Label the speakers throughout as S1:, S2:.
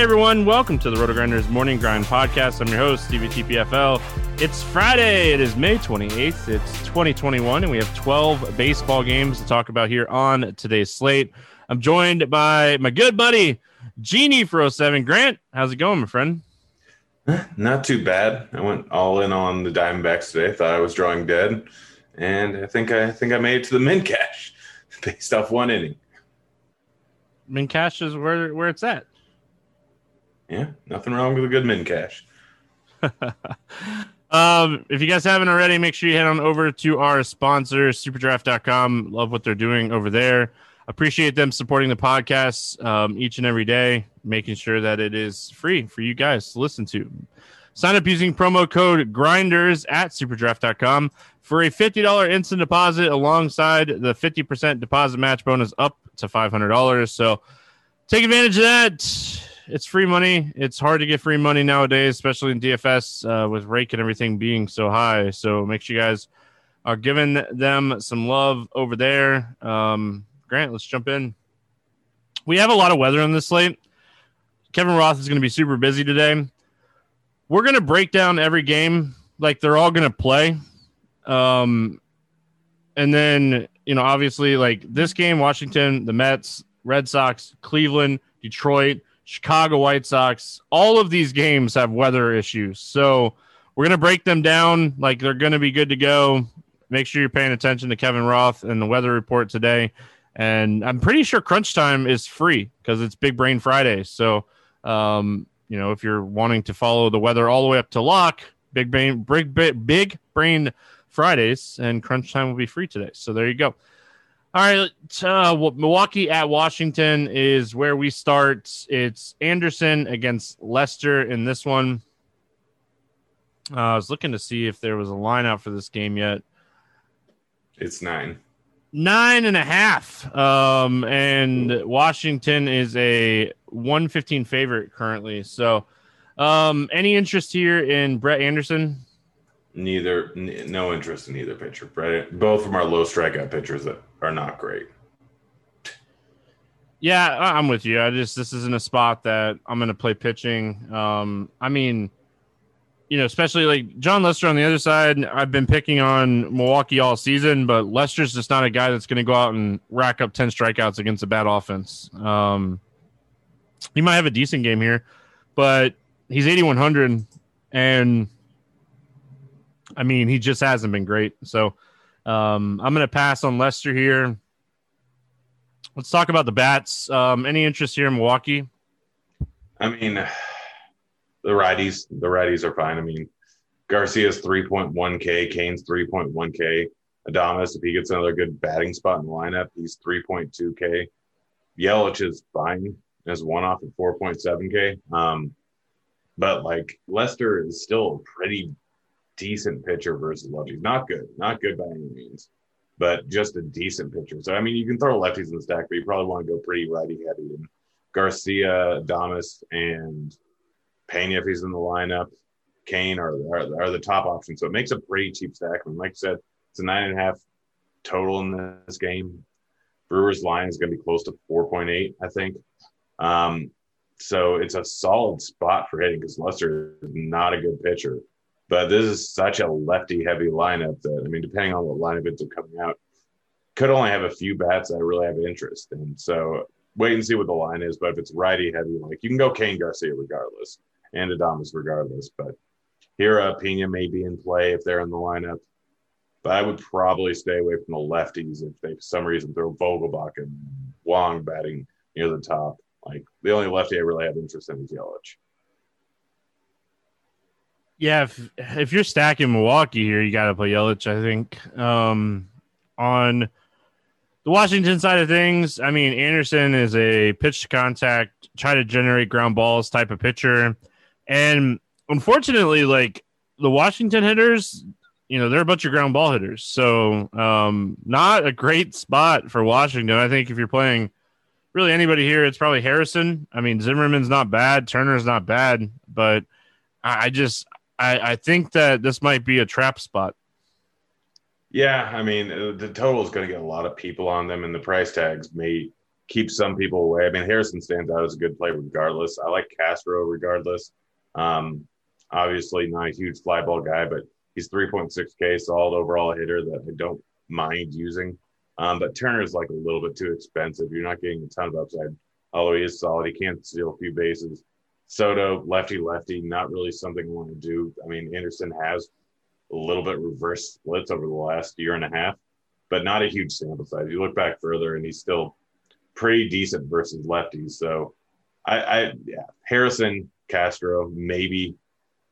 S1: Hey everyone, welcome to the Roto Grinders Morning Grind Podcast. I'm your host, Stevie TPFL. It's Friday. It is May 28th. It's 2021, and we have 12 baseball games to talk about here on today's slate. I'm joined by my good buddy, Genie for 07. Grant, how's it going, my friend?
S2: Eh, not too bad. I went all in on the Diamondbacks today. Thought I was drawing dead, and I think I, think I made it to the min cash based off one inning.
S1: Min cash is where where it's at.
S2: Yeah, nothing wrong with a good min cash.
S1: um, if you guys haven't already, make sure you head on over to our sponsor, superdraft.com. Love what they're doing over there. Appreciate them supporting the podcast um, each and every day, making sure that it is free for you guys to listen to. Sign up using promo code grinders at superdraft.com for a $50 instant deposit alongside the 50% deposit match bonus up to $500. So take advantage of that it's free money. It's hard to get free money nowadays, especially in DFS uh, with rake and everything being so high. So make sure you guys are giving them some love over there. Um, Grant, let's jump in. We have a lot of weather on this slate. Kevin Roth is going to be super busy today. We're going to break down every game like they're all going to play. Um, and then, you know, obviously, like this game, Washington, the Mets, Red Sox, Cleveland, Detroit, Chicago White Sox, all of these games have weather issues. So we're going to break them down like they're going to be good to go. Make sure you're paying attention to Kevin Roth and the weather report today. And I'm pretty sure Crunch Time is free because it's Big Brain Friday. So, um, you know, if you're wanting to follow the weather all the way up to lock, Big Brain, Big, Big Brain Fridays and Crunch Time will be free today. So there you go. All right, uh, Milwaukee at Washington is where we start. It's Anderson against Lester in this one. Uh, I was looking to see if there was a line out for this game yet.
S2: It's nine.
S1: Nine and a half. Um, and Washington is a 115 favorite currently. So, um, any interest here in Brett Anderson?
S2: Neither, n- no interest in either pitcher. Brett, both from our low strikeout pitchers that are not great.
S1: Yeah, I'm with you. I just this isn't a spot that I'm going to play pitching. Um, I mean, you know, especially like Jon Lester on the other side. I've been picking on Milwaukee all season, but Lester's just not a guy that's going to go out and rack up ten strikeouts against a bad offense. Um, he might have a decent game here, but he's 8100, and I mean, he just hasn't been great. So um, I'm going to pass on Lester here. Let's talk about the bats. Um, any interest here in Milwaukee?
S2: I mean, the righties, the righties are fine. I mean, Garcia's 3.1K, Cain's 3.1K. Adames, if he gets another good batting spot in the lineup, he's 3.2K. Yelich is fine as one off at 4.7K. Um, but like Lester is still a pretty decent pitcher versus lefties. Not good, not good by any means. but just a decent pitcher. So I mean, you can throw lefties in the stack, but you probably want to go pretty righty heavy. And Garcia, Adames, and Pena if he's in the lineup, Cain are, are, are the top options. So it makes a pretty cheap stack. And like I said, it's a nine and a half total in this game. Brewers line is going to be close to 4.8, I think. Um, so it's a solid spot for hitting because Lester is not a good pitcher. But this is such a lefty heavy lineup that, I mean, depending on what lineup it's coming out, could only have a few bats that really have interest. And so wait and see what the line is. But if it's righty heavy, like you can go Cain Garcia regardless and Adames regardless. But here, uh, Pena may be in play if they're in the lineup. But I would probably stay away from the lefties if they, for some reason, throw Vogelbach and Wong batting near the top. Like the only lefty I really have interest in is Yelich.
S1: Yeah, if if you're stacking Milwaukee here, you got to play Yelich. I think um, on the Washington side of things, I mean Anderson is a pitch to contact, try to generate ground balls type of pitcher, and unfortunately, like the Washington hitters, you know, they're a bunch of ground ball hitters, so um, not a great spot for Washington. I think if you're playing really anybody here, it's probably Harrison. I mean, Zimmerman's not bad, Turner's not bad, but I just I, I think that this might be a trap spot.
S2: Yeah, I mean, uh, the total is going to get a lot of people on them, and the price tags may keep some people away. I mean, Harrison stands out as a good play regardless. I like Castro regardless. Um, obviously, not a huge fly ball guy, but he's 3.6K, solid overall hitter that I don't mind using. Um, but is like a little bit too expensive. You're not getting a ton of upside, although he is solid. He can steal a few bases. Soto, lefty, lefty, not really something I want to do. I mean, Anderson has a little bit reverse splits over the last year and a half, but not a huge sample size. You look back further, and he's still pretty decent versus lefties. So, I, I yeah, Harrison, Castro, maybe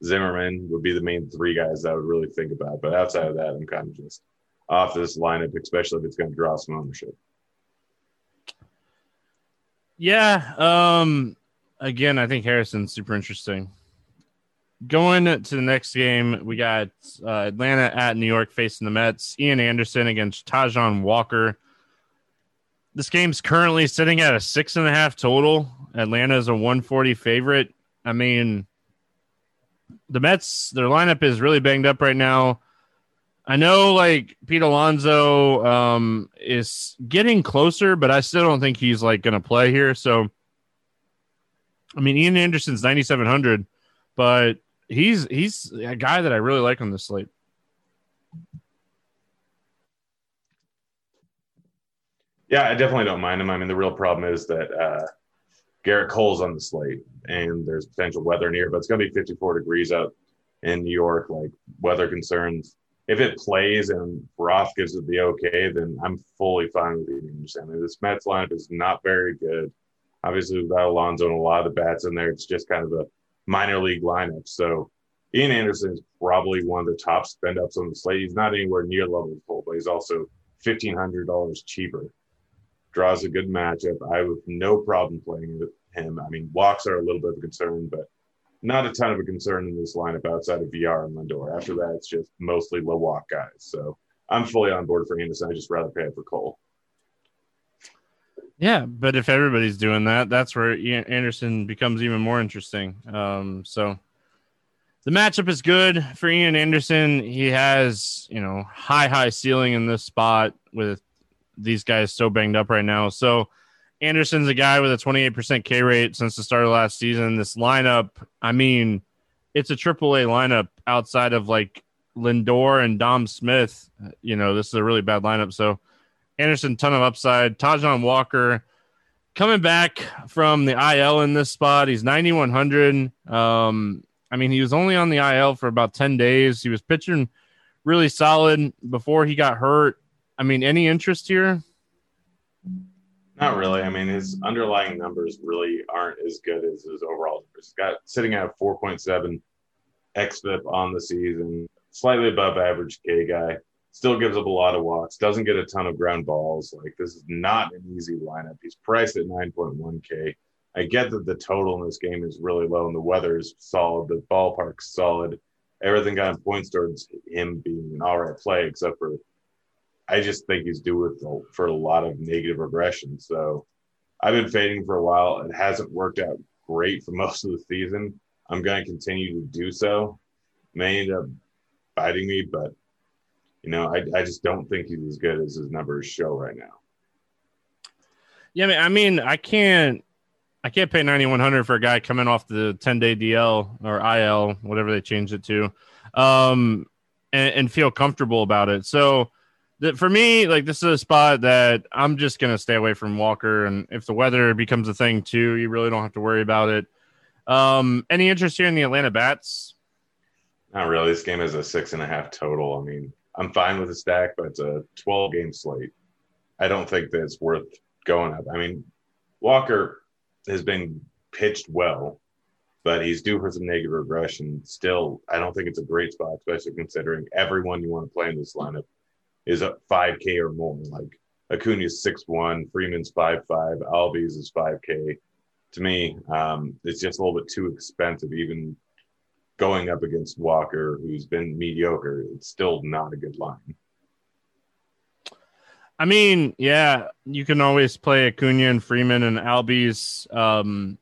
S2: Zimmerman would be the main three guys that I would really think about. But outside of that, I'm kind of just off this lineup, especially if it's going to draw some ownership.
S1: Yeah. Um, again, I think Harrison's super interesting. Going to the next game, we got uh, Atlanta at New York facing the Mets. Ian Anderson against Taijuan Walker. This game's currently sitting at a six and a half total. Atlanta is a 140 favorite. I mean, the Mets, their lineup is really banged up right now. I know like Pete Alonso um, is getting closer, but I still don't think he's like going to play here. So, I mean, Ian Anderson's 9,700, but he's he's a guy that I really like on the slate.
S2: Yeah, I definitely don't mind him. I mean, the real problem is that uh, Gerrit Cole's on the slate, and there's potential weather near, but it's going to be 54 degrees out in New York. Like weather concerns. If it plays and Roth gives it the okay, then I'm fully fine with Ian Anderson. I mean, this Mets lineup is not very good. Obviously, without Alonso and a lot of the bats in there, it's just kind of a minor league lineup. So Ian Anderson is probably one of the top spend ups on the slate. He's not anywhere near level full, but he's also fifteen hundred dollars cheaper. Draws a good matchup. I have no problem playing with him. I mean, walks are a little bit of a concern, but not a ton of a concern in this lineup outside of VR and Lindor. After that, it's just mostly low walk guys. So I'm fully on board for Anderson. I just rather pay it for Cole.
S1: Yeah, but if everybody's doing that, that's where Anderson becomes even more interesting. Um, so the matchup is good for Ian Anderson. He has, you know, high, high ceiling in this spot with these guys so banged up right now. So Anderson's a guy with a 28% K rate since the start of last season. This lineup, I mean, it's a triple A lineup outside of like Lindor and Dom Smith. You know, this is a really bad lineup. So Anderson, ton of upside. Taijuan Walker coming back from the IL in this spot. He's 9,100. Um, I mean, he was only on the IL for about 10 days. He was pitching really solid before he got hurt. I mean, any interest here?
S2: Not really. I mean, his underlying numbers really aren't as good as his overall numbers. He's got sitting at 4.7 xFIP on the season, slightly above average K guy still gives up a lot of walks, doesn't get a ton of ground balls. Like this is not an easy lineup. He's priced at 9.1K. I get that the total in this game is really low and the weather is solid, the ballpark's solid. Everything got of points towards him being an all right play, except for I just think he's due with for a lot of negative regression. So I've been fading for a while. It hasn't worked out great for most of the season. I'm going to continue to do so. May end up biting me, but you know, I, I just don't think he's as good as his numbers show right now.
S1: Yeah, I mean, I mean, I can't, I can't pay ninety one hundred for a guy coming off the ten day DL or IL, whatever they changed it to, um, and, and feel comfortable about it. So, for me, like this is a spot that I'm just gonna stay away from Walker, and if the weather becomes a thing too, you really don't have to worry about it. Um, any interest here in the Atlanta Bats?
S2: Not really. This game is a six and a half total. I mean, I'm fine with the stack, but it's a 12 game slate. I don't think that it's worth going up. I mean, Walker has been pitched well, but he's due for some negative regression. Still, I don't think it's a great spot, especially considering everyone you want to play in this lineup is a 5K or more. Like Acuna's 6'1, Freeman's 5'5, Albies is 5K. To me, um, it's just a little bit too expensive, even going up against Walker, who's been mediocre. It's still not a good line.
S1: I mean, yeah, you can always play Acuna and Freeman and Albies. Um,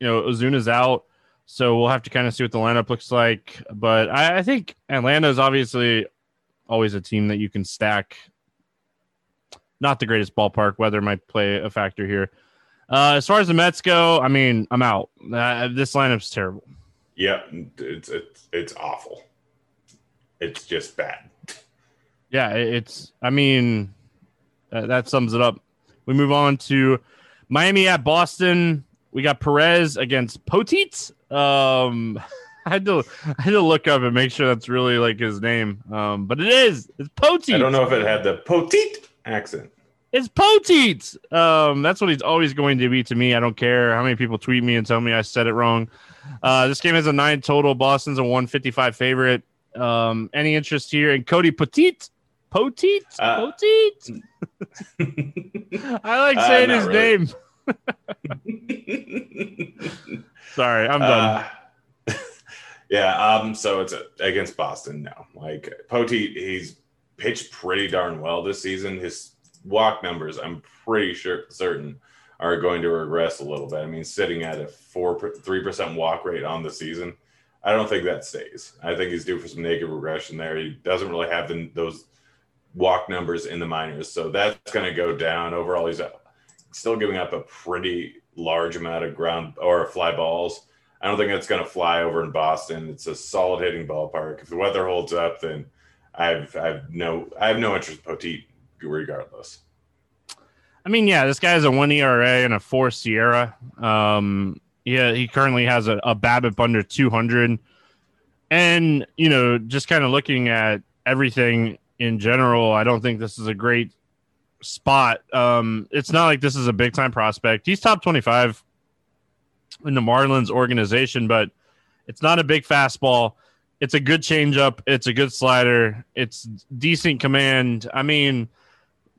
S1: you know, Ozuna's out, so we'll have to kind of see what the lineup looks like. But I, I think Atlanta is obviously always a team that you can stack. Not the greatest ballpark. Weather might play a factor here. Uh, as far as the Mets go, I mean, I'm out. Uh, this lineup's terrible.
S2: Yeah, it's it's it's awful. It's just bad.
S1: Yeah, it's. I mean, uh, that sums it up. We move on to Miami at Boston. We got Perez against Poteet. Um, I had to I had to look up and make sure that's really like his name. Um, but it is. It's Poteet.
S2: I don't know if it had the Poteet accent.
S1: It's Poteet. Um, that's what he's always going to be to me. I don't care how many people tweet me and tell me I said it wrong. Uh, this game has a nine total. Boston's a 155 favorite. Um, any interest here in Cody Poteet? Poteet? Uh, Poteet? I like uh, saying uh, his really. name. Sorry, I'm done.
S2: Uh, yeah, um, so it's a, against Boston now. Like Poteet, he's pitched pretty darn well this season. His walk numbers, I'm pretty sure certain, are going to regress a little bit. I mean, sitting at a four three percent walk rate on the season, I don't think that stays. I think he's due for some negative regression there. He doesn't really have the, those walk numbers in the minors. So that's going to go down. Overall, he's uh, still giving up a pretty large amount of ground or fly balls. I don't think that's going to fly over in Boston. It's a solid hitting ballpark. If the weather holds up, then I've I've no I have no interest in Poteet regardless.
S1: I mean, yeah, this guy has a one ERA and a four SIERA. Um, yeah, he currently has a, a BABIP under 200. And, you know, just kind of looking at everything in general, I don't think this is a great spot. Um, it's not like this is a big time prospect. He's top 25 in the Marlins organization, but it's not a big fastball. It's a good changeup. It's a good slider. It's decent command. I mean,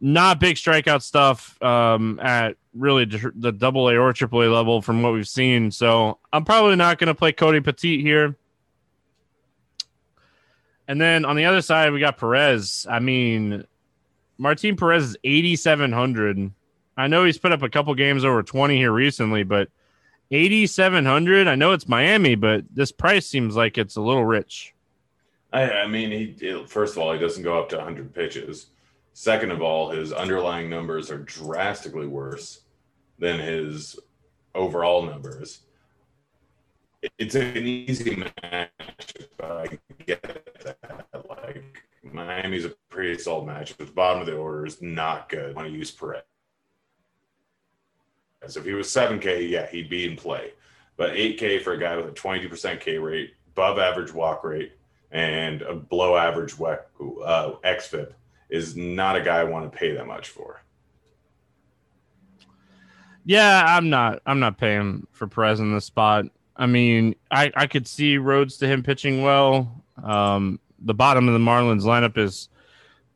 S1: not big strikeout stuff um, at really the double A or triple A level from what we've seen. So I'm probably not going to play Cody Poteet here. And then on the other side, we got Perez. I mean, Martin Perez is 8,700. I know he's put up a couple games over 20 here recently, but 8,700. I know it's Miami, but this price seems like it's a little rich.
S2: I, I mean, he first of all, he doesn't go up to 100 pitches. Second of all, his underlying numbers are drastically worse than his overall numbers it's an easy match, but I get that. Like Miami's a pretty solid match, but the bottom of the order is not good. I want to use Perez. As if he was 7K, yeah, he'd be in play. But 8K for a guy with a 22% K rate, above average walk rate, and a below average uh, XFIP is not a guy I want to pay that much for.
S1: Yeah, I'm not. I'm not paying for Perez in this spot. I mean, I, I could see roads to him pitching well. Um, the bottom of the Marlins lineup is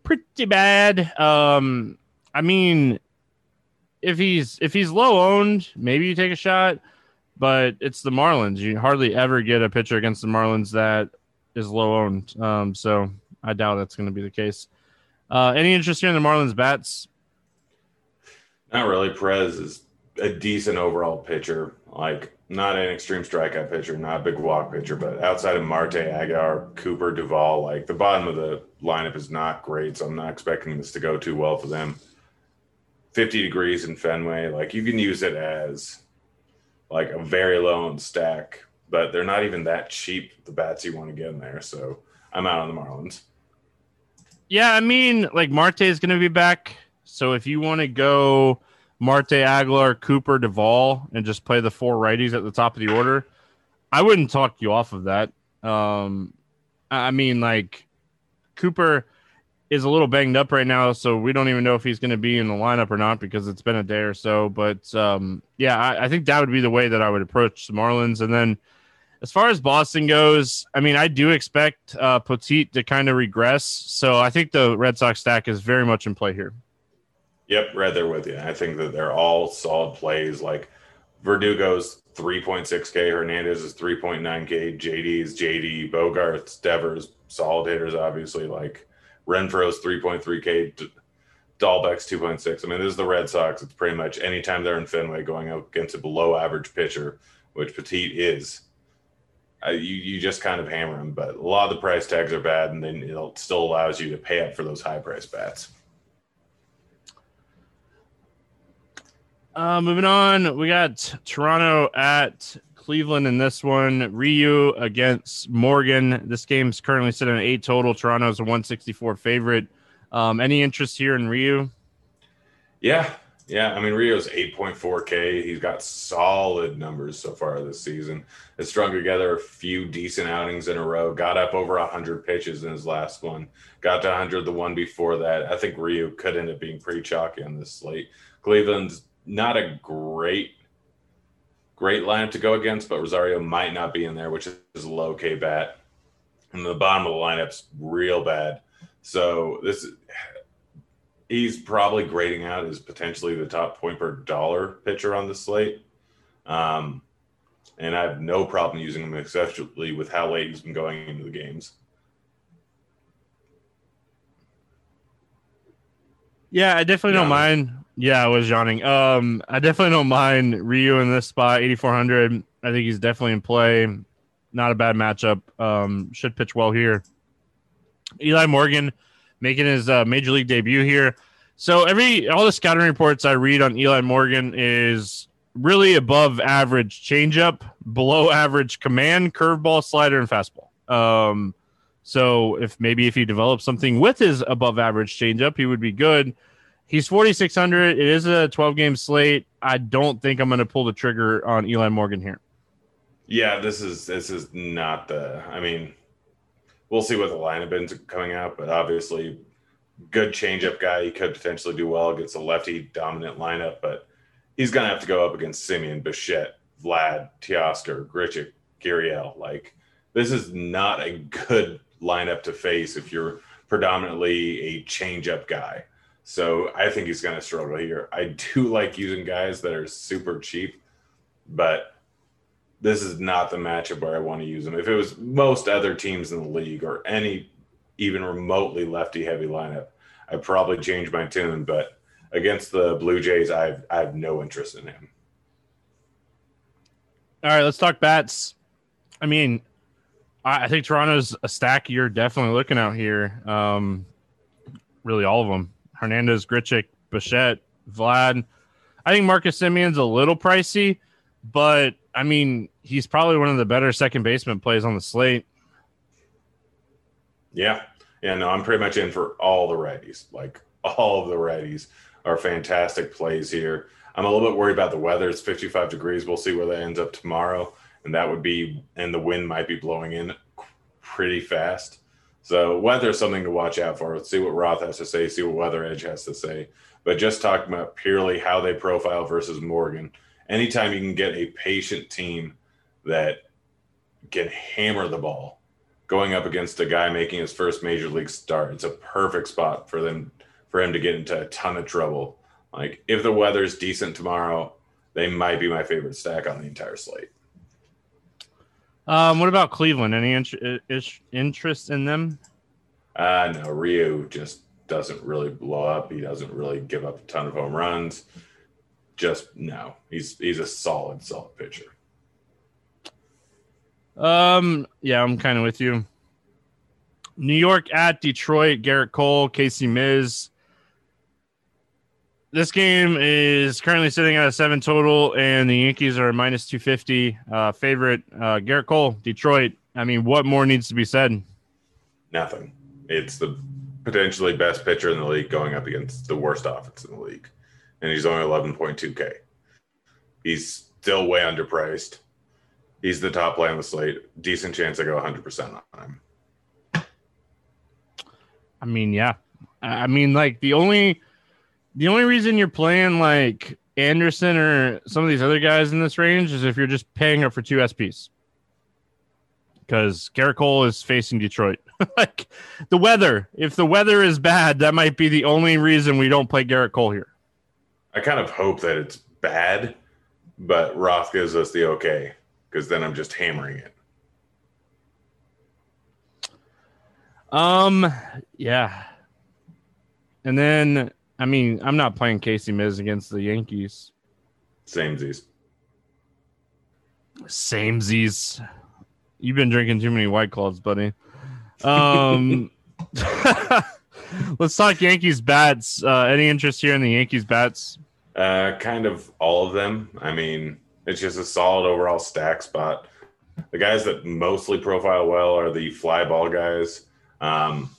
S1: pretty bad. Um, I mean, if he's if he's low owned, maybe you take a shot, but it's the Marlins. You hardly ever get a pitcher against the Marlins that is low owned. Um, so I doubt that's going to be the case. Uh, any interest here in the Marlins bats?
S2: Not really. Perez is a decent overall pitcher. Like not an extreme strikeout pitcher, not a big walk pitcher, but outside of Marte, Aguilar, Cooper, Duvall, like the bottom of the lineup is not great. So I'm not expecting this to go too well for them. 50 degrees in Fenway, like you can use it as like a very low on stack, but they're not even that cheap, the bats you want to get in there. So I'm out on the Marlins.
S1: Yeah, I mean, like Marte is going to be back. So if you want to go Marte, Aguilar, Cooper, Duvall, and just play the four righties at the top of the order, I wouldn't talk you off of that. Um, I mean, like Cooper is a little banged up right now, so we don't even know if he's going to be in the lineup or not because it's been a day or so. But um, yeah, I, I, think that would be the way that I would approach the Marlins. And then as far as Boston goes, I mean, I do expect uh, Poteet to kind of regress. So I think the Red Sox stack is very much in play here.
S2: Yep, right there with you. I think that they're all solid plays. Like Verdugo's 3.6K, Hernandez is 3.9K, JD's JD, Bogaerts, Devers, solid hitters, obviously. Like Renfroe's 3.3K, Dalbec's 2.6. I mean, this is the Red Sox. It's pretty much anytime they're in Fenway going up against a below average pitcher, which Poteet is. You, you just kind of hammer them, but a lot of the price tags are bad, and then it still allows you to pay up for those high price bats.
S1: Uh, moving on, we got Toronto at Cleveland in this one. Ryu against Morgan. This game's currently sitting at eight total. Toronto's a 164 favorite. Um, any interest here in Ryu?
S2: Yeah, yeah. I mean, Ryu's 8.4K. He's got solid numbers so far this season. Has strung together a few decent outings in a row. Got up over 100 pitches in his last one. Got to 100 the one before that. I think Ryu could end up being pretty chalky on this slate. Cleveland's not a great great lineup to go against, but Rosario might not be in there, which is a low K bat. And the bottom of the lineup's real bad. So this he's probably grading out as potentially the top point per dollar pitcher on the slate. Um, and I have no problem using him, especially with how late he's been going into the games.
S1: Yeah, I definitely don't mind yeah, I was yawning. Um, I definitely don't mind Ryu in this spot, 8,400. I think he's definitely in play. Not a bad matchup. Um, should pitch well here. Eli Morgan making his uh, major league debut here. So every all the scouting reports I read on Eli Morgan is really above average changeup, below average command, curveball, slider, and fastball. Um, so if maybe if he develops something with his above average changeup, he would be good. He's 4,600. It is a 12 game slate. I don't think I'm going to pull the trigger on Eli Morgan here.
S2: Yeah, this is this is not the. I mean, we'll see what the lineup ends coming out, but obviously, good changeup guy. He could potentially do well against a lefty dominant lineup, but he's going to have to go up against Semien, Bichette, Vlad, Teoscar, Grichuk, Gurriel. Like, this is not a good lineup to face if you're predominantly a changeup guy. So I think he's going to struggle here. I do like using guys that are super cheap, but this is not the matchup where I want to use them. If it was most other teams in the league or any even remotely lefty heavy lineup, I'd probably change my tune. But against the Blue Jays, I have, I have no interest in him.
S1: All right, let's talk bats. I mean, I think Toronto's a stack you're definitely looking out here. Um, really, all of them. Hernandez, Grichuk, Bichette, Vlad. I think Marcus Semien's a little pricey, but I mean, he's probably one of the better second baseman plays on the slate.
S2: Yeah. Yeah, no, I'm pretty much in for all the righties. Like all of the righties are fantastic plays here. I'm a little bit worried about the weather. It's 55 degrees. We'll see where that ends up tomorrow. And that would be, and the wind might be blowing in pretty fast. So weather is something to watch out for. Let's see what Roth has to say, see what Weather Edge has to say. But just talking about purely how they profile versus Morgan, anytime you can get a patient team that can hammer the ball going up against a guy making his first major league start, it's a perfect spot for them for him to get into a ton of trouble. Like if the weather's decent tomorrow, they might be my favorite stack on the entire slate.
S1: Um, what about Cleveland? Any int- interest in them?
S2: Uh no, Ryu just doesn't really blow up. He doesn't really give up a ton of home runs. Just no, he's he's a solid, solid pitcher.
S1: Um, yeah, I'm kind of with you. New York at Detroit, Gerrit Cole, Casey Mize. This game is currently sitting at a seven total, and the Yankees are minus 250. Uh, favorite, uh, Gerrit Cole, Detroit. I mean, what more needs to be said?
S2: Nothing. It's the potentially best pitcher in the league going up against the worst offense in the league. And he's only 11.2K. He's still way underpriced. He's the top play on the slate. Decent chance I go 100% on him.
S1: I mean, yeah. I mean, like the only the only reason you're playing like Anderson or some of these other guys in this range is if you're just paying up for two SPs. Because Gerrit Cole is facing Detroit. like the weather, if the weather is bad, that might be the only reason we don't play Gerrit Cole here.
S2: I kind of hope that it's bad, but Roth gives us the okay because then I'm just hammering it.
S1: Um, yeah. And then, I mean, I'm not playing Casey Mize against the Yankees.
S2: Samesies.
S1: Samesies. You've been drinking too many White Claws, buddy. Um, let's talk Yankees bats. Uh, any interest here in the Yankees bats?
S2: Uh, kind of all of them. I mean, it's just a solid overall stack spot. The guys that mostly profile well are the fly ball guys. Um,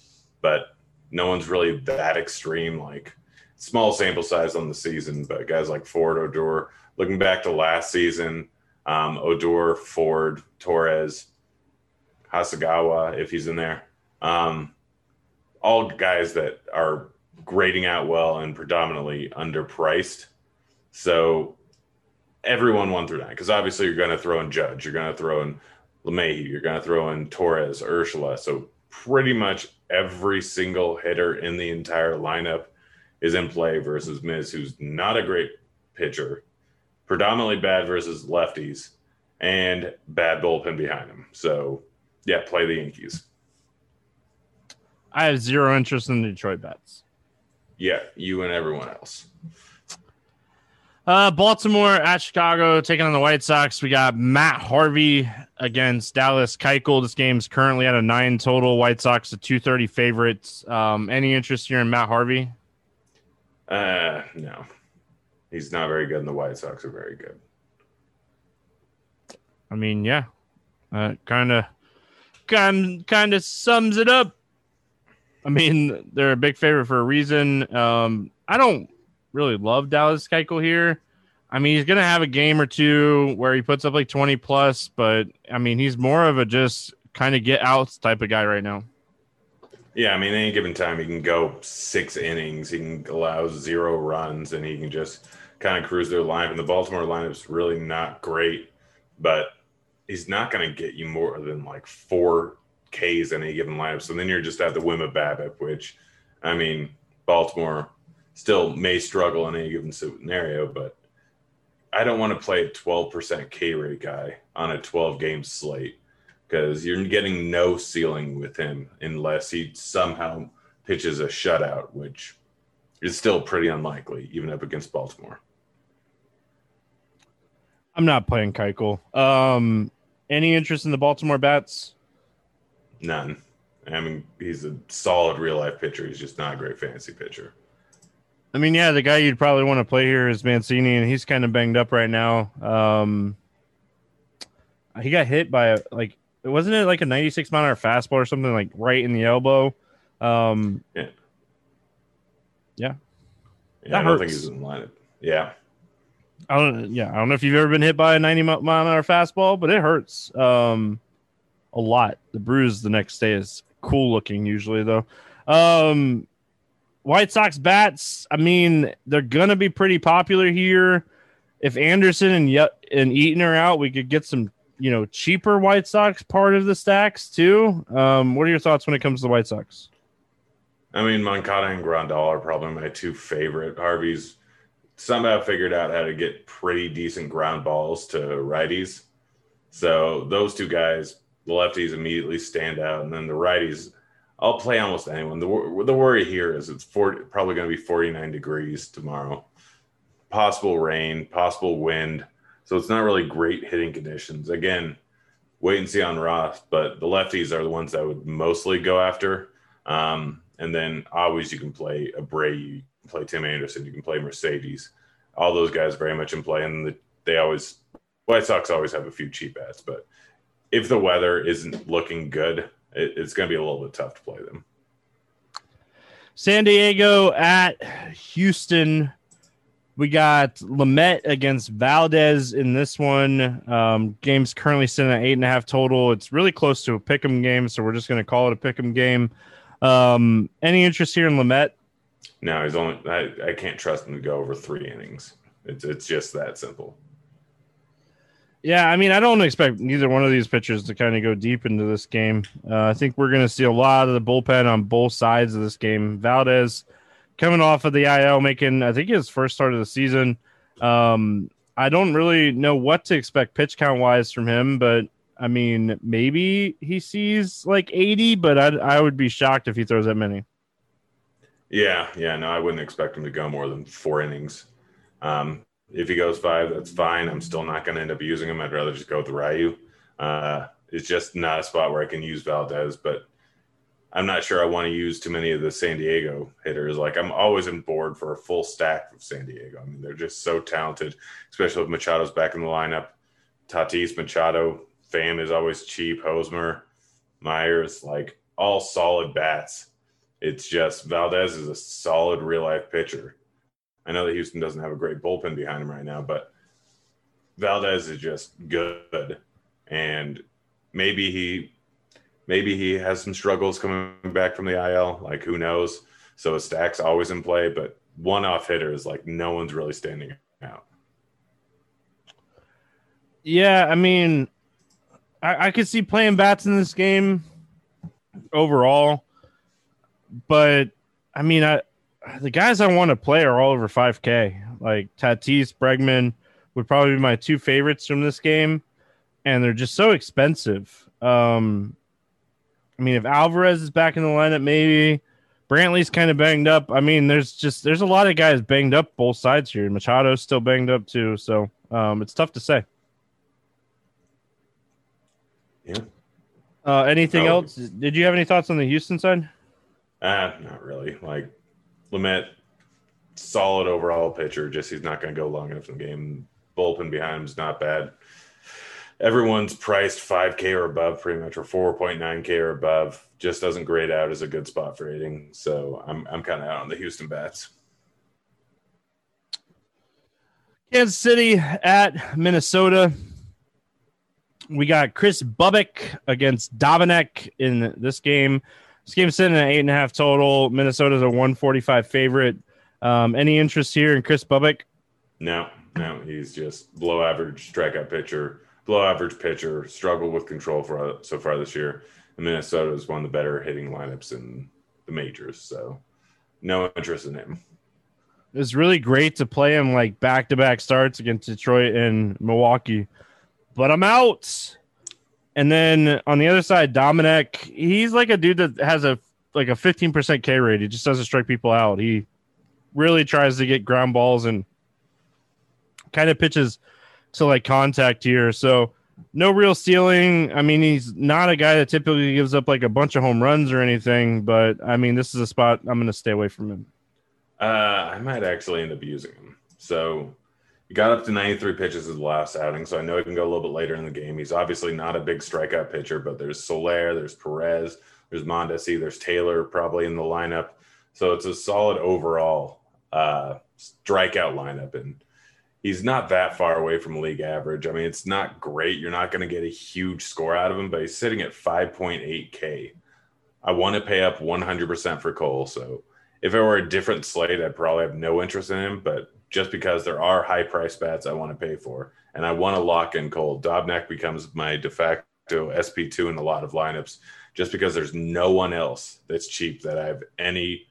S2: but no one's really that extreme. Like small sample size on the season, but guys like Ford, Odor. Looking back to last season, um, Odor, Ford, Torres, Higashioka, if he's in there, um, all guys that are grading out well and predominantly underpriced. So everyone one through nine, because obviously you're going to throw in Judge, you're going to throw in LeMahieu, you're going to throw in Torres, Urshela. So pretty much every single hitter in the entire lineup is in play versus Mize, who's not a great pitcher, predominantly bad versus lefties, and bad bullpen behind him. So, yeah, play the Yankees.
S1: I have zero interest in the Detroit bats.
S2: Yeah, you and everyone else.
S1: Uh, Baltimore at Chicago taking on the White Sox. We got Matt Harvey against Dallas Keuchel. This game's currently at a nine total. White Sox a two thirty favorites. Um, any interest here in Matt Harvey?
S2: Uh, no, he's not very good, and the White Sox are very good.
S1: I mean, yeah, kind of, kind kind of sums it up. I mean, they're a big favorite for a reason. Um, I don't really love Dallas Keuchel here. I mean, he's going to have a game or two where he puts up like 20 plus, but I mean, he's more of a just kind of get out type of guy right now.
S2: Yeah, I mean, any given time, he can go six innings, he can allow zero runs, and he can just kind of cruise their line. And the Baltimore lineup's really not great, but he's not going to get you more than like four Ks in any given lineup. So then you're just at the whim of BABIP, which, I mean, Baltimore still may struggle in any given scenario, but I don't want to play a 12% K rate guy on a 12 game slate because you're getting no ceiling with him unless he somehow pitches a shutout, which is still pretty unlikely, even up against Baltimore.
S1: I'm not playing Keuchel. Um, any interest in the Baltimore bats?
S2: None. I mean, he's a solid real life pitcher. He's just not a great fantasy pitcher.
S1: I mean, yeah, the guy you'd probably want to play here is Mancini, and he's kind of banged up right now. Um, he got hit by a, like, wasn't it like a 96 mile an hour fastball or something like right in the elbow? Um,
S2: yeah.
S1: Yeah.
S2: yeah I don't hurts. think he's in lineup. Yeah.
S1: I don't. Yeah, I don't know if you've ever been hit by a 90 mile an hour fastball, but it hurts um, a lot. The bruise the next day is cool looking usually though. Um, White Sox bats, I mean, they're gonna be pretty popular here. If Anderson and Ye- and Eaton are out, we could get some, you know, cheaper White Sox part of the stacks too. Um, what are your thoughts when it comes to the White Sox?
S2: I mean, Moncada and Grandal are probably my two favorite. Harvey's somehow figured out how to get pretty decent ground balls to righties. So those two guys, the lefties immediately stand out, and then the righties I'll play almost anyone. The the worry here is it's 40, probably going to be 49 degrees tomorrow. Possible rain, possible wind. So it's not really great hitting conditions. Again, wait and see on Roth, but the lefties are the ones that would mostly go after. Um, and then always you can play Abreu, you can play Tim Anderson, you can play Mercedes. All those guys very much in play, and the, they always White Sox always have a few cheap bats, but if the weather isn't looking good, it, it's going to be a little bit tough to play them.
S1: San Diego at Houston. We got Lamet against Valdez in this one. Um, game's currently sitting at eight and a half total. It's really close to a pick'em game, so we're just going to call it a pick'em game. Um, any interest here in Lamet?
S2: No, he's only. I, I can't trust him to go over three innings. It's it's just that simple.
S1: Yeah, I mean, I don't expect neither one of these pitchers to kind of go deep into this game. Uh, I think we're going to see a lot of the bullpen on both sides of this game. Valdez coming off of the IL, making I think his first start of the season. Um, I don't really know what to expect pitch count wise from him, but I mean, maybe he sees like 80, but I, I would be shocked if he throws that many.
S2: Yeah, yeah, no, I wouldn't expect him to go more than four innings. Um, if he goes five, that's fine. I'm still not going to end up using him. I'd rather just go with Ryu. Uh, it's just not a spot where I can use Valdez, but I'm not sure I want to use too many of the San Diego hitters. Like I'm always on board for a full stack of San Diego. I mean, they're just so talented, especially if Machado's back in the lineup. Tatis, Machado, Pham is always cheap. Hosmer, Myers, like all solid bats. It's just Valdez is a solid real life pitcher. I know that Houston doesn't have a great bullpen behind him right now, but Valdez is just good. And maybe he maybe he has some struggles coming back from the IL. Like who knows? So his stack's always in play, but one off hitters, like no one's really standing out.
S1: Yeah, I mean, I, I could see playing bats in this game overall, but I mean, I the guys I want to play are all over 5K. Like Tatis, Bregman would probably be my two favorites from this game, and they're just so expensive. Um, I mean, if Alvarez is back in the lineup, maybe Brantley's kind of banged up. I mean, there's just there's a lot of guys banged up both sides here. Machado's still banged up too, so um, it's tough to say.
S2: Yeah.
S1: Uh, anything oh. else? Did you have any thoughts on the Houston side?
S2: Uh, not really. Like Lamet, solid overall pitcher. Just he's not going to go long enough in the game. Bullpen behind him is not bad. Everyone's priced 5K or above, pretty much, or 4.9K or above. Just doesn't grade out as a good spot for hitting. So I'm I'm kind of out on the Houston bats.
S1: Kansas City at Minnesota. We got Chris Bubic against Dobnak in this game. This game's sitting at eight and a half total. Minnesota's a 145 favorite. Um, any interest here in Chris Bubic?
S2: No, no. He's just below average strikeout pitcher, below average pitcher, struggled with control for so far this year. And Minnesota is one of the better hitting lineups in the majors. So no interest in him.
S1: It's really great to play him like back to back starts against Detroit and Milwaukee. But I'm out. And then on the other side, Dobnak, he's like a dude that has a like a 15% K rate. He just doesn't strike people out. He really tries to get ground balls and kind of pitches to like contact here. So no real ceiling. I mean, he's not a guy that typically gives up like a bunch of home runs or anything, but I mean, this is a spot I'm going to stay away from him.
S2: Uh, I might actually end up using him. So he got up to 93 pitches his last outing, so I know he can go a little bit later in the game. He's obviously not a big strikeout pitcher, but there's Soler, there's Perez, there's Mondesi, there's Taylor probably in the lineup. So it's a solid overall uh, strikeout lineup, and he's not that far away from league average. I mean, it's not great. You're not going to get a huge score out of him, but he's sitting at 5.8K. I want to pay up 100% for Cole. So if it were a different slate, I'd probably have no interest in him, but just because there are high price bats I want to pay for, and I want to lock in Cole. Dobnak becomes my de facto SP2 in a lot of lineups just because there's no one else that's cheap that I have any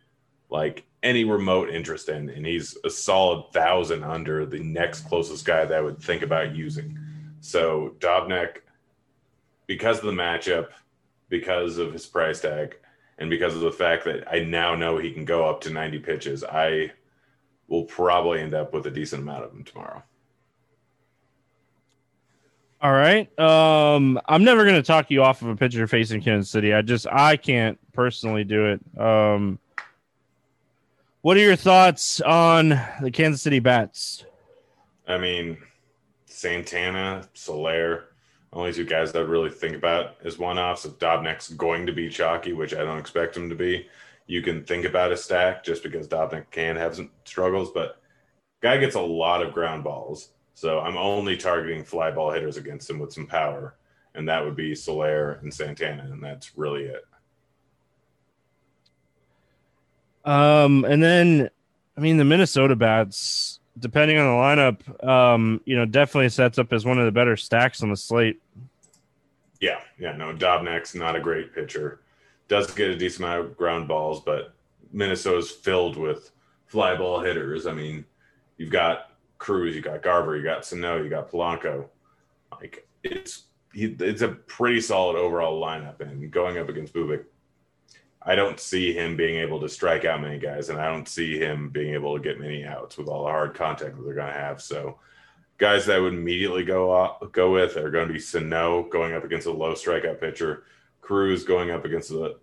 S2: like any remote interest in, and he's a solid thousand under the next closest guy that I would think about using. So Dobnak, because of the matchup, because of his price tag, And because of the fact that I now know he can go up to 90 pitches, I will probably end up with a decent amount of them tomorrow.
S1: All right. Um, I'm never going to talk you off of a pitcher facing Kansas City. I just I can't personally do it. Um, what are your thoughts on the Kansas City bats?
S2: I mean, Santana, Soler, only two guys that I really think about as one offs. If Dobnak's going to be chalky, which I don't expect him to be, you can think about a stack just because Dobnak can have some struggles, but guy gets a lot of ground balls. So I'm only targeting fly ball hitters against him with some power, and that would be Soler and Santana, and that's really it.
S1: Um, and then, I mean, the Minnesota bats, depending on the lineup, um, you know, definitely sets up as one of the better stacks on the slate.
S2: Yeah, yeah, no, Dobnak's not a great pitcher. Does get a decent amount of ground balls, but Minnesota's filled with fly ball hitters. I mean, you've got Cruz, you got Garver, you got Sano, you got Polanco. Like it's it's a pretty solid overall lineup, and going up against Bubic, I don't see him being able to strike out many guys, and I don't see him being able to get many outs with all the hard contact that they're going to have. So, guys that would immediately go off, go with are going to be Sano going up against a low strikeout pitcher, Cruz going up against a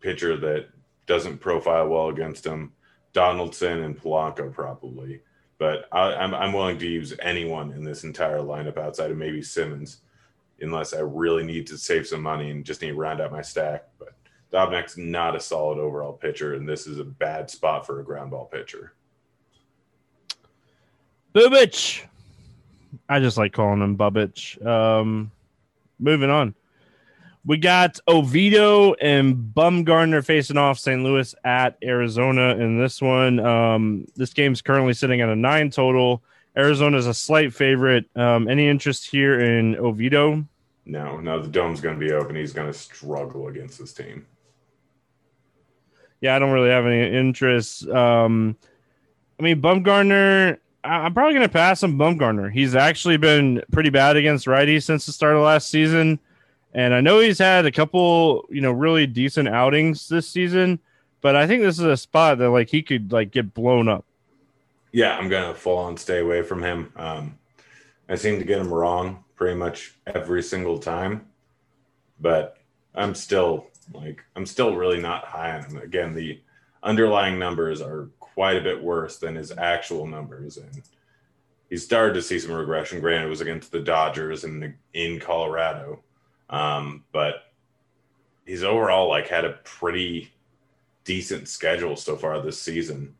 S2: pitcher that doesn't profile well against him, Donaldson and Polanco probably. But I, am I'm, I'm willing to use anyone in this entire lineup outside of maybe Simmons, unless I really need to save some money and just need to round out my stack. But Dobnak's not a solid overall pitcher, and this is a bad spot for a ground ball pitcher.
S1: Bubic. I just like calling him Bubic. Um, moving on. We got Oviedo and Bumgarner facing off St. Louis at Arizona in this one. Um, this game's currently sitting at a nine total. Arizona is a slight favorite. Um, any interest here in Oviedo?
S2: No, no, the dome's going to be open. He's going to struggle against this team.
S1: Yeah, I don't really have any interest. Um, I mean, Bumgarner, I'm probably going to pass on Bumgarner. He's actually been pretty bad against righties since the start of last season. And I know he's had a couple, you know, really decent outings this season, but I think this is a spot that like he could like get blown up.
S2: Yeah, I'm gonna full on stay away from him. Um, I seem to get him wrong pretty much every single time, but I'm still like I'm still really not high on him. Again, the underlying numbers are quite a bit worse than his actual numbers, and he started to see some regression. Granted, it was against the Dodgers and in Colorado, um, but he's overall like had a pretty decent schedule so far this season.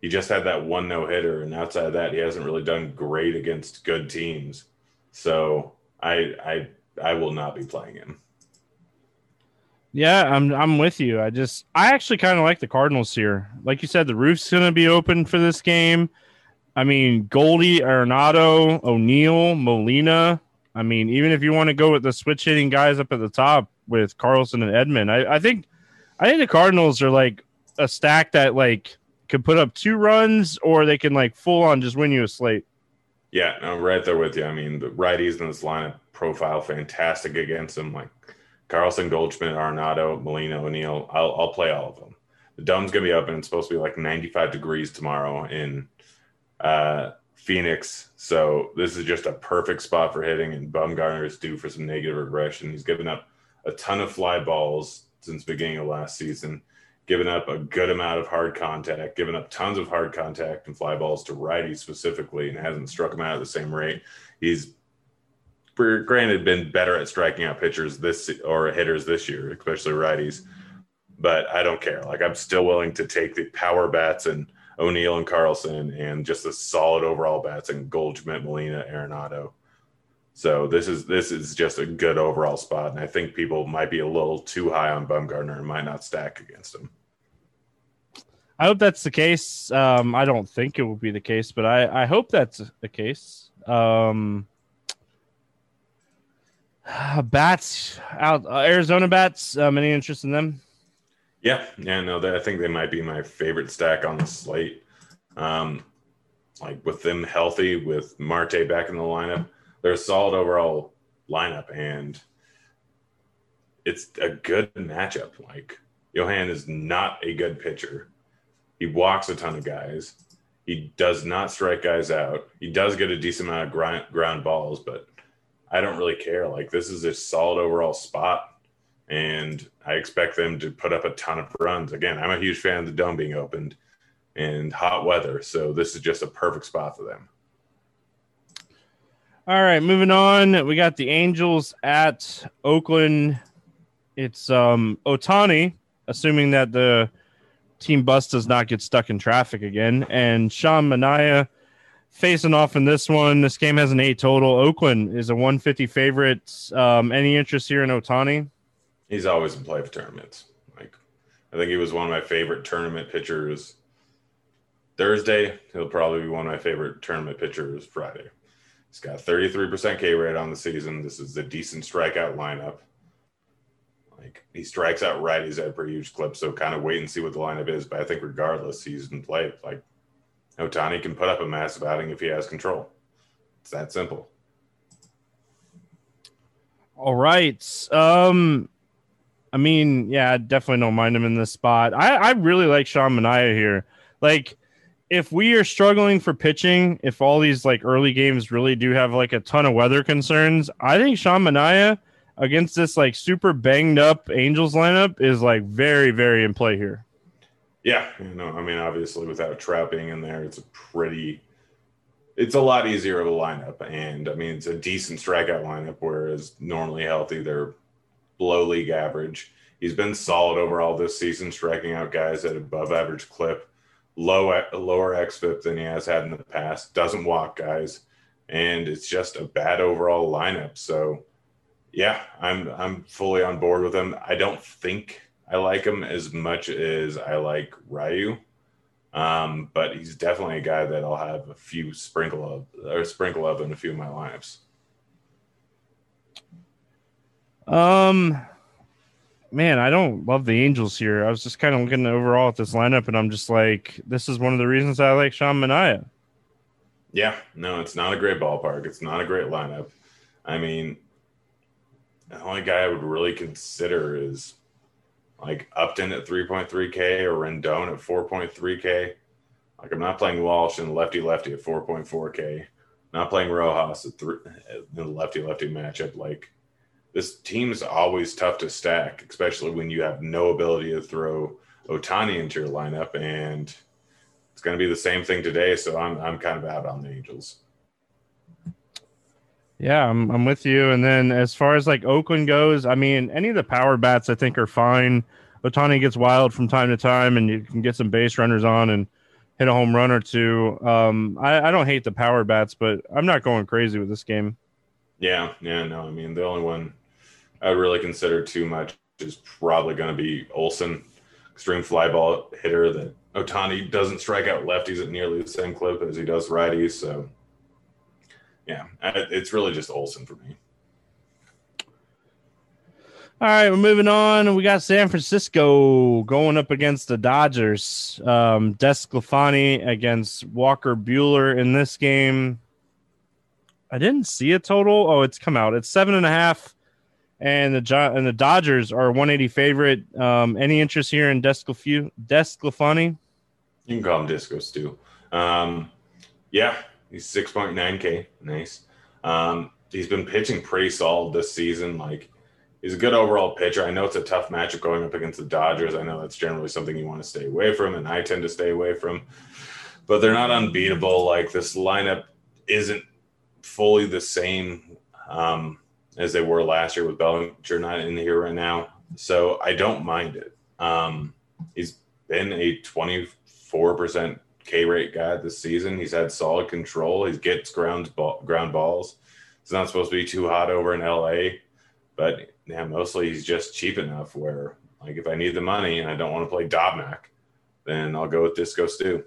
S2: He just had that one no hitter, and outside of that, he hasn't really done great against good teams. So I I I will not be playing him.
S1: Yeah, I'm I'm with you. I just I actually kind of like the Cardinals here. Like you said, the roof's to be open for this game. I mean, Goldie, Arenado, O'Neill, Molina, I mean, even if you want to go with the switch hitting guys up at the top with Carlson and Edman, I, I think I think the Cardinals are like a stack that like can put up two runs or they can like full on just win you a slate.
S2: Yeah, I'm right there with you. I mean, the righties in this lineup profile fantastic against them, like Carlson, Goldschmidt, Arenado, Molina, O'Neill. I'll, I'll play all of them. The dome's gonna be up and it's supposed to be like 95 degrees tomorrow in uh, Phoenix. So this is just a perfect spot for hitting, and Bumgarner is due for some negative regression. He's given up a ton of fly balls since beginning of last season, given up a good amount of hard contact, given up tons of hard contact and fly balls to righties specifically, and hasn't struck them out at the same rate. He's granted been better at striking out pitchers this or hitters this year, especially righties. But I don't care. Like I'm still willing to take the power bats and – O'Neill and Carlson, and just a solid overall bats and Goldschmidt, Molina, Arenado. So this is this is just a good overall spot, and I think people might be a little too high on Bumgarner and might not stack against him.
S1: I hope that's the case. Um, I don't think it will be the case, but I, I hope that's the case. Um, bats out uh, Arizona bats. Um, any interest in them?
S2: Yeah, yeah, no, they, I think they might be my favorite stack on the slate. Um, like with them healthy, with Marte back in the lineup, they're a solid overall lineup, and it's a good matchup. Like Johan is not a good pitcher. He walks a ton of guys. He does not strike guys out. He does get a decent amount of ground balls, but I don't really care. Like this is a solid overall spot, and I expect them to put up a ton of runs. Again, I'm a huge fan of the dome being opened and hot weather, so this is just a perfect spot for them.
S1: All right, moving on. We got the Angels at Oakland. It's um Ohtani, assuming that the team bus does not get stuck in traffic again, and Sean Manaea facing off in this one. This game has an eight total. Oakland is a 150 favorite. Um, any interest here in Ohtani?
S2: He's always in play for tournaments. Like I think he was one of my favorite tournament pitchers Thursday. He'll probably be one of my favorite tournament pitchers Friday. He's got 33% K rate on the season. This is a decent strikeout lineup. Like he strikes out righties at a pretty huge clip, so kind of wait and see what the lineup is. But I think regardless, he's in play. Like Ohtani can put up a massive outing if he has control. It's that simple.
S1: All right. Um, I mean, yeah, I definitely don't mind him in this spot. I, I really like Sean Manaea here. Like, if we are struggling for pitching, if all these like early games really do have like a ton of weather concerns, I think Sean Manaea against this like super banged up Angels lineup is like very, very in play here.
S2: Yeah, you know, I mean, obviously without Trout being in there, it's a pretty, it's a lot easier of a lineup, and I mean, it's a decent strikeout lineup. Whereas normally healthy, they're below league average. He's been solid overall this season, striking out guys at above average clip low lower xFIP than he has had in the past. Doesn't walk guys, and it's just a bad overall lineup. So, yeah, I'm I'm fully on board with him. I don't think I like him as much as I like Ryu, um, but he's definitely a guy that I'll have a few sprinkle of or sprinkle of in a few of my lineups.
S1: Um, man, I don't love the Angels here. I was just kind of looking overall at this lineup, and I'm just like, this is one of the reasons I like Sean Manaea.
S2: Yeah, no, it's not a great ballpark. It's not a great lineup. I mean, the only guy I would really consider is like Upton at 3.3K or Rendon at 4.3K. Like I'm not playing Walsh and lefty lefty at 4.4K. Not playing Rojas at three in the lefty lefty matchup. Like this team's always tough to stack, especially when you have no ability to throw Ohtani into your lineup. And it's going to be the same thing today. So I'm, I'm kind of out on the Angels.
S1: Yeah, I'm, I'm with you. And then as far as like Oakland goes, I mean, any of the power bats I think are fine. Ohtani gets wild from time to time, and you can get some base runners on and hit a home run or two. Um, I, I don't hate the power bats, but I'm not going crazy with this game.
S2: Yeah, yeah, no. I mean, the only one I really consider too much is probably going to be Olson, extreme fly ball hitter that Ohtani doesn't strike out lefties at nearly the same clip as he does righties. So, yeah, it's really just Olson for me.
S1: All right, we're moving on. We got San Francisco going up against the Dodgers. Um, DeSclafani against Walker Buehler in this game. I didn't see a total. Oh, it's come out. It's seven and a half and the and the Dodgers are 180 favorite. Um, any interest here in DeSclafani?
S2: You can call him Disco Stu. Um, yeah, he's 6.9K. Nice. Um, he's been pitching pretty solid this season. Like, he's a good overall pitcher. I know it's a tough matchup going up against the Dodgers. I know that's generally something you want to stay away from, and I tend to stay away from. But they're not unbeatable. Like, this lineup isn't fully the same. Um, as they were last year with Bellinger not in here right now. So I don't mind it. Um, he's been a 24% K rate guy this season. He's had solid control. He gets ground ball, ground balls. It's not supposed to be too hot over in LA, but yeah, mostly he's just cheap enough where like if I need the money and I don't want to play Dobnak, then I'll go with Disco Stu.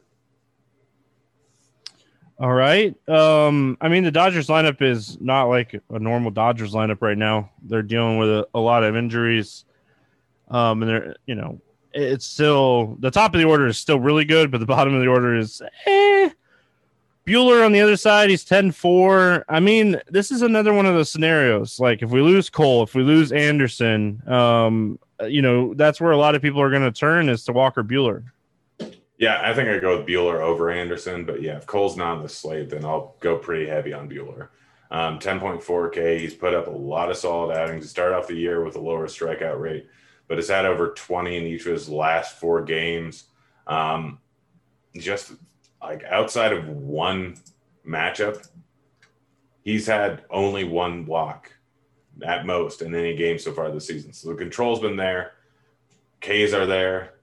S1: All right. Um, I mean, the Dodgers lineup is not like a normal Dodgers lineup right now. They're dealing with a, a lot of injuries. Um, and they're, you know, it's still the top of the order is still really good, but the bottom of the order is eh. Buehler on the other side, he's 10 4. I mean, this is another one of those scenarios. Like, if we lose Cole, if we lose Anderson, um, you know, that's where a lot of people are going to turn is to Walker Buehler.
S2: Yeah, I think I go with Buehler over Anderson, but yeah, if Cole's not on the slate, then I'll go pretty heavy on Buehler. Um, 10.4K, he's put up a lot of solid outings. He started off the year with a lower strikeout rate, but has had over 20 in each of his last four games. Um, just like outside of one matchup, he's had only one walk at most in any game so far this season. So the control's been there. Ks are there.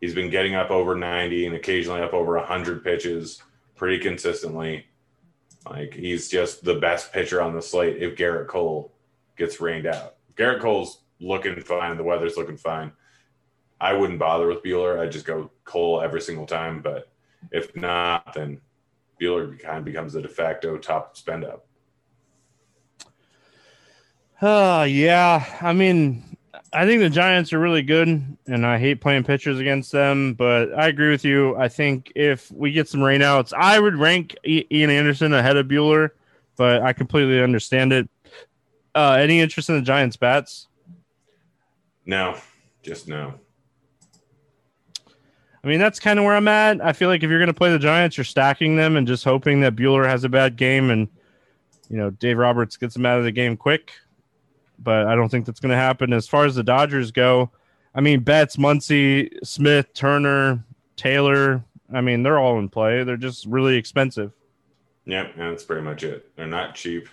S2: He's been getting up over 90 and occasionally up over 100 pitches pretty consistently. Like he's just the best pitcher on the slate if Gerrit Cole gets rained out. Gerrit Cole's looking fine. The weather's looking fine. I wouldn't bother with Buehler. I'd just go Cole every single time. But if not, then Buehler kind of becomes the de facto top spend up.
S1: Uh, yeah. I mean, I think the Giants are really good, and I hate playing pitchers against them. But I agree with you. I think if we get some rainouts, I would rank Ian Anderson ahead of Buehler, but I completely understand it. Uh, any interest in the Giants' bats?
S2: No, just no.
S1: I mean, that's kind of where I'm at. I feel like if you're going to play the Giants, you're stacking them and just hoping that Buehler has a bad game and, you know, Dave Roberts gets them out of the game quick. But I don't think that's going to happen. As far as the Dodgers go, I mean, Betts, Muncy, Smith, Turner, Taylor, I mean, they're all in play. They're just really expensive.
S2: Yep, that's pretty much it. They're not cheap.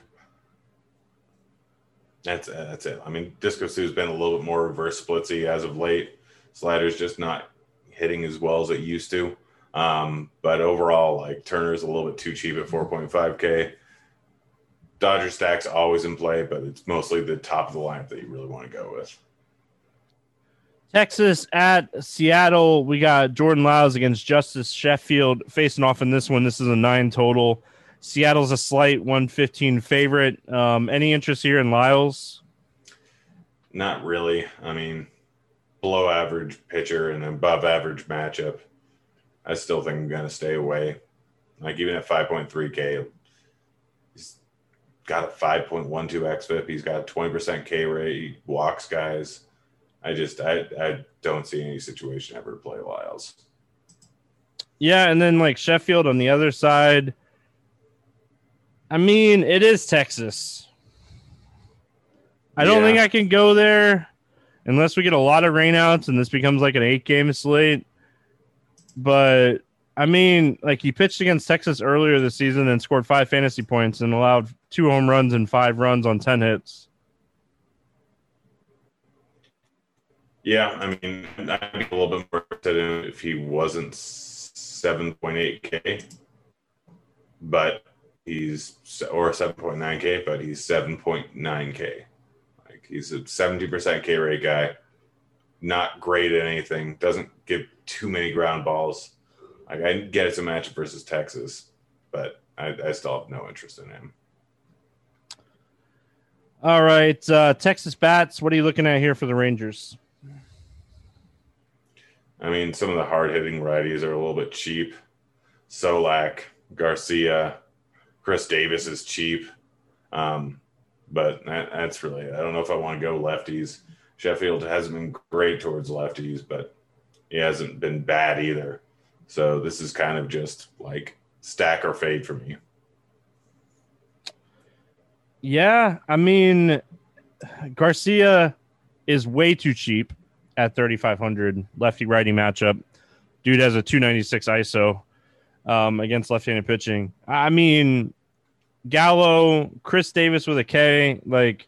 S2: That's that's it. I mean, Disco Stu's been a little bit more reverse splitsy as of late. Slider's just not hitting as well as it used to. Um, but overall, like Turner's a little bit too cheap at 4.5K. Dodger stack's always in play, but it's mostly the top of the lineup that you really want to go with.
S1: Texas at Seattle. We got Jordan Lyles against Justice Sheffield facing off in this one. This is a nine total. Seattle's a slight 115 favorite. Um, any interest here in Lyles?
S2: Not really. I mean, below average pitcher and above average matchup. I still think I'm going to stay away. Like even at 5.3K, he's got a 5.12 XFIP. He's got a 20% K rate. He walks guys. I just I I don't see any situation ever to play Lyles.
S1: Yeah, and then like Sheffield on the other side. I mean, it is Texas. I don't yeah. think I can go there unless we get a lot of rainouts and this becomes like an eight game slate. But I mean, like he pitched against Texas earlier this season and scored five fantasy points and allowed two home runs and five runs on 10 hits.
S2: Yeah, I mean, I'd be a little bit more interested in if he wasn't 7.8K, but he's or 7.9K, but he's 7.9K. Like he's a 70% K rate guy, not great at anything, doesn't give too many ground balls. Like I get it's a matchup versus Texas, but I, I still have no interest in him.
S1: All right, uh, Texas bats. What are you looking at here for the Rangers?
S2: I mean, some of the hard hitting righties are a little bit cheap. Solak, Garcia, Chris Davis is cheap. Um, but that, that's really, I don't know if I want to go lefties. Sheffield hasn't been great towards lefties, but he hasn't been bad either. So this is kind of just like stack or fade for me.
S1: Yeah, I mean, Garcia is way too cheap at 3,500 lefty righty matchup. Dude has a 296 ISO um, against left handed pitching. I mean, Gallo, Chris Davis with a K, like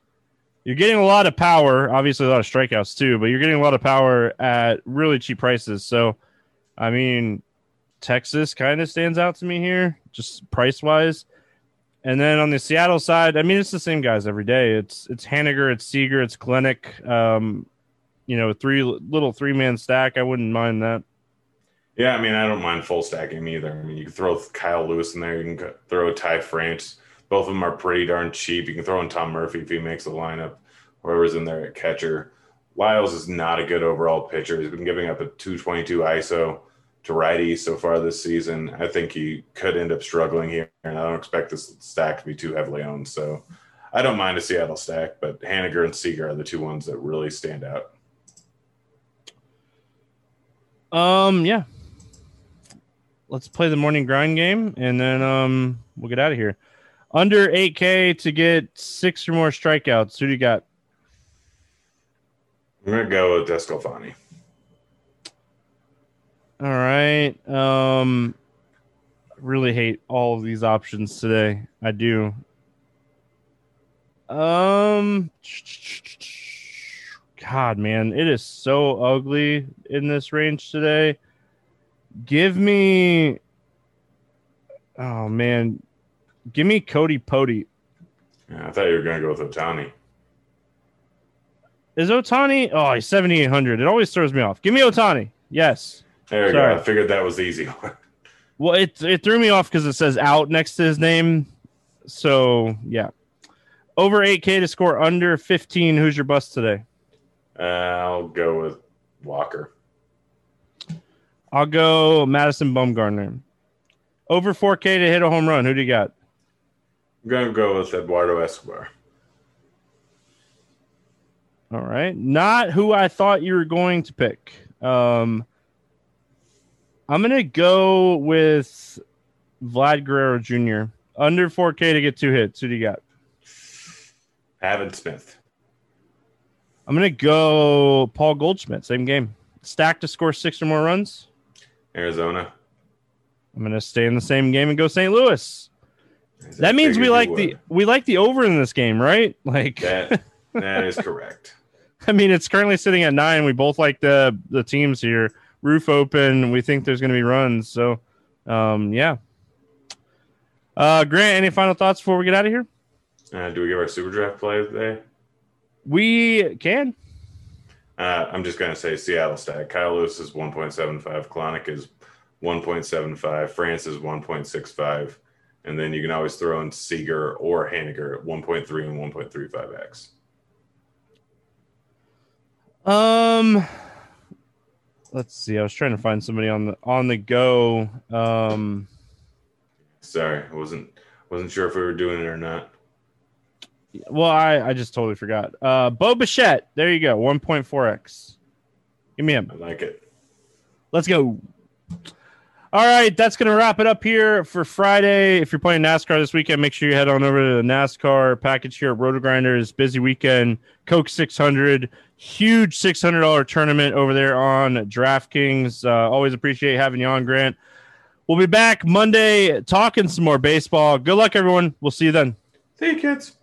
S1: you're getting a lot of power, obviously a lot of strikeouts too, but you're getting a lot of power at really cheap prices. So, I mean, Texas kind of stands out to me here, just price wise. And then on the Seattle side, I mean, it's the same guys every day. It's it's Haniger, it's Seager, it's Kelenic. Um, you know, three little three man stack. I wouldn't mind that.
S2: Yeah, I mean, I don't mind full stacking either. I mean, you can throw Kyle Lewis in there. You can throw Ty France. Both of them are pretty darn cheap. You can throw in Tom Murphy if he makes the lineup. Whoever's in there at catcher. Lyles is not a good overall pitcher. He's been giving up a 222 ISO, to righties so far this season. I think he could end up struggling here, and I don't expect this stack to be too heavily owned. So I don't mind a Seattle stack, but Haniger and Seager are the two ones that really stand out.
S1: Um, yeah. Let's play the morning grind game, and then um, we'll get out of here. Under 8K to get six or more strikeouts. Who do you got?
S2: I'm gonna go with DeSclafani.
S1: All right. Um, really hate all of these options today. I do. Um, God, man, it is so ugly in this range today. Give me, oh man, give me Cody Pody.
S2: Yeah, I thought you were gonna go with Ohtani.
S1: Is Ohtani? Oh, he's seventy eight hundred. It always throws me off. Give me Ohtani. Yes.
S2: There you
S1: Sorry.
S2: go. I figured that was the easy one.
S1: Well, it it threw me off because it says out next to his name. So yeah, over eight K to score under fifteen. Who's your bust today?
S2: Uh, I'll go with Walker.
S1: I'll go Madison Bumgarner. Over four K to hit a home run. Who do you got?
S2: I'm gonna go with Eduardo Escobar.
S1: All right, not who I thought you were going to pick. Um, I'm gonna go with Vlad Guerrero Jr. Under 4K to get two hits. Who do you got?
S2: Pavin Smith.
S1: I'm gonna go Paul Goldschmidt. Same game. Stack to score six or more runs.
S2: Arizona.
S1: I'm gonna stay in the same game and go St. Louis. That means we like the we like the over in this game, right? Like,
S2: that. That is correct.
S1: I mean, it's currently sitting at nine. We both like the the teams here. Roof open. We think there's going to be runs. So, um, yeah. Uh, Grant, any final thoughts before we get out of here?
S2: Uh, do we give our super draft play today?
S1: We can.
S2: Uh, I'm just gonna say Seattle stack. Kyle Lewis is 1.75. Kelenic is 1.75. France is 1.65. And then you can always throw in Seager or Haniger at 1.3 and 1.35x.
S1: Um, let's see. I was trying to find somebody on the on the go. Um,
S2: Sorry, I wasn't wasn't sure if we were doing it or not.
S1: well, I I just totally forgot. Uh, Bo Bichette. There you go. 1.4x. Give me him.
S2: I like it.
S1: Let's go. All right, that's going to wrap it up here for Friday. If you're playing NASCAR this weekend, make sure you head on over to the NASCAR package here at RotoGrinders. Busy weekend, Coke 600, huge $600 tournament over there on DraftKings. Uh, always appreciate having you on, Grant. We'll be back Monday talking some more baseball. Good luck, everyone. We'll see you then.
S2: See you, kids.